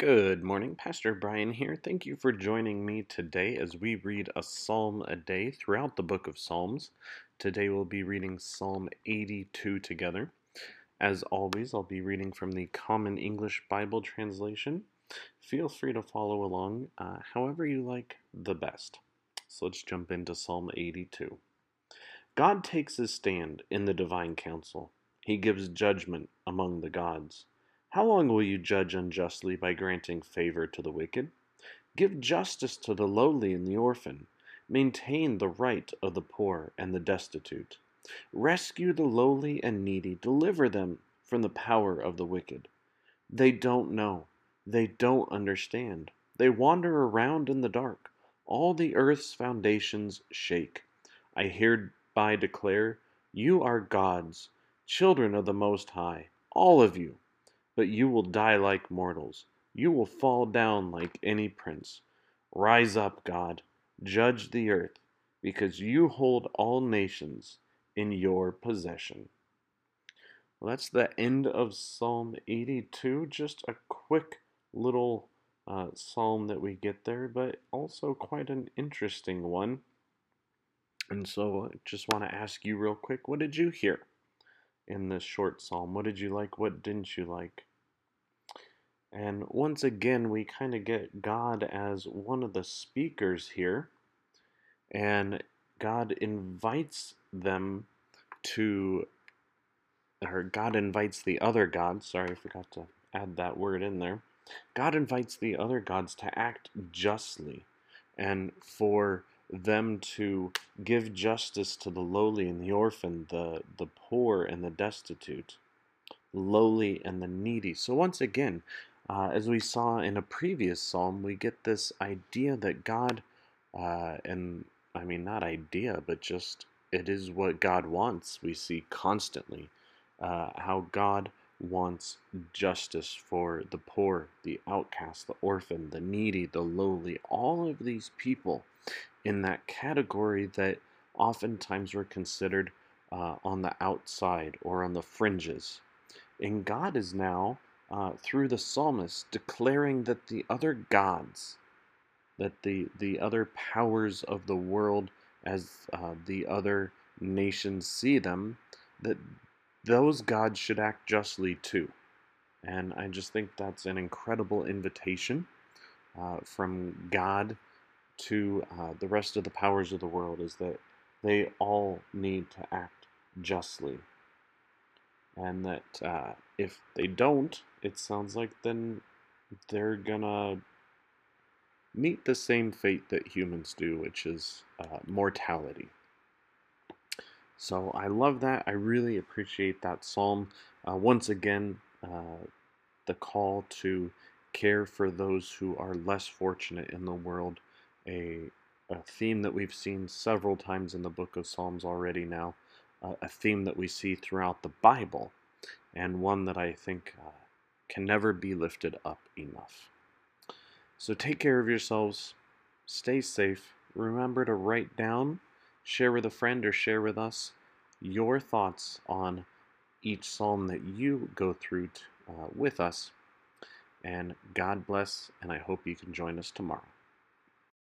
Good morning, Pastor Brian here. Thank you for joining me today as we read a psalm a day throughout the book of Psalms. Today we'll be reading Psalm 82 together. As always, I'll be reading from the Common English Bible translation. Feel free to follow along uh, however you like the best. So let's jump into Psalm 82. God takes his stand in the divine council, he gives judgment among the gods. How long will you judge unjustly by granting favor to the wicked? Give justice to the lowly and the orphan. Maintain the right of the poor and the destitute. Rescue the lowly and needy. Deliver them from the power of the wicked. They don't know. They don't understand. They wander around in the dark. All the earth's foundations shake. I hereby declare, You are gods, children of the Most High, all of you but you will die like mortals. You will fall down like any prince. Rise up, God, judge the earth, because you hold all nations in your possession. Well, that's the end of Psalm 82. Just a quick little uh, psalm that we get there, but also quite an interesting one. And so I just want to ask you real quick what did you hear in this short psalm? What did you like? What didn't you like? And once again, we kind of get God as one of the speakers here. And God invites them to, or God invites the other gods. Sorry, I forgot to add that word in there. God invites the other gods to act justly and for them to give justice to the lowly and the orphan, the, the poor and the destitute, lowly and the needy. So, once again, uh, as we saw in a previous psalm, we get this idea that God, uh, and I mean, not idea, but just it is what God wants. We see constantly uh, how God wants justice for the poor, the outcast, the orphan, the needy, the lowly, all of these people in that category that oftentimes were considered uh, on the outside or on the fringes. And God is now uh, through the psalmist declaring that the other gods, that the, the other powers of the world as uh, the other nations see them, that those gods should act justly too. And I just think that's an incredible invitation uh, from God to uh, the rest of the powers of the world is that they all need to act justly and that uh, if they don't, it sounds like then they're gonna meet the same fate that humans do, which is uh, mortality. So I love that. I really appreciate that psalm. Uh, once again, uh, the call to care for those who are less fortunate in the world, a, a theme that we've seen several times in the book of Psalms already now uh, a theme that we see throughout the Bible, and one that I think uh, can never be lifted up enough. So take care of yourselves, stay safe, remember to write down, share with a friend, or share with us your thoughts on each psalm that you go through t- uh, with us. And God bless, and I hope you can join us tomorrow.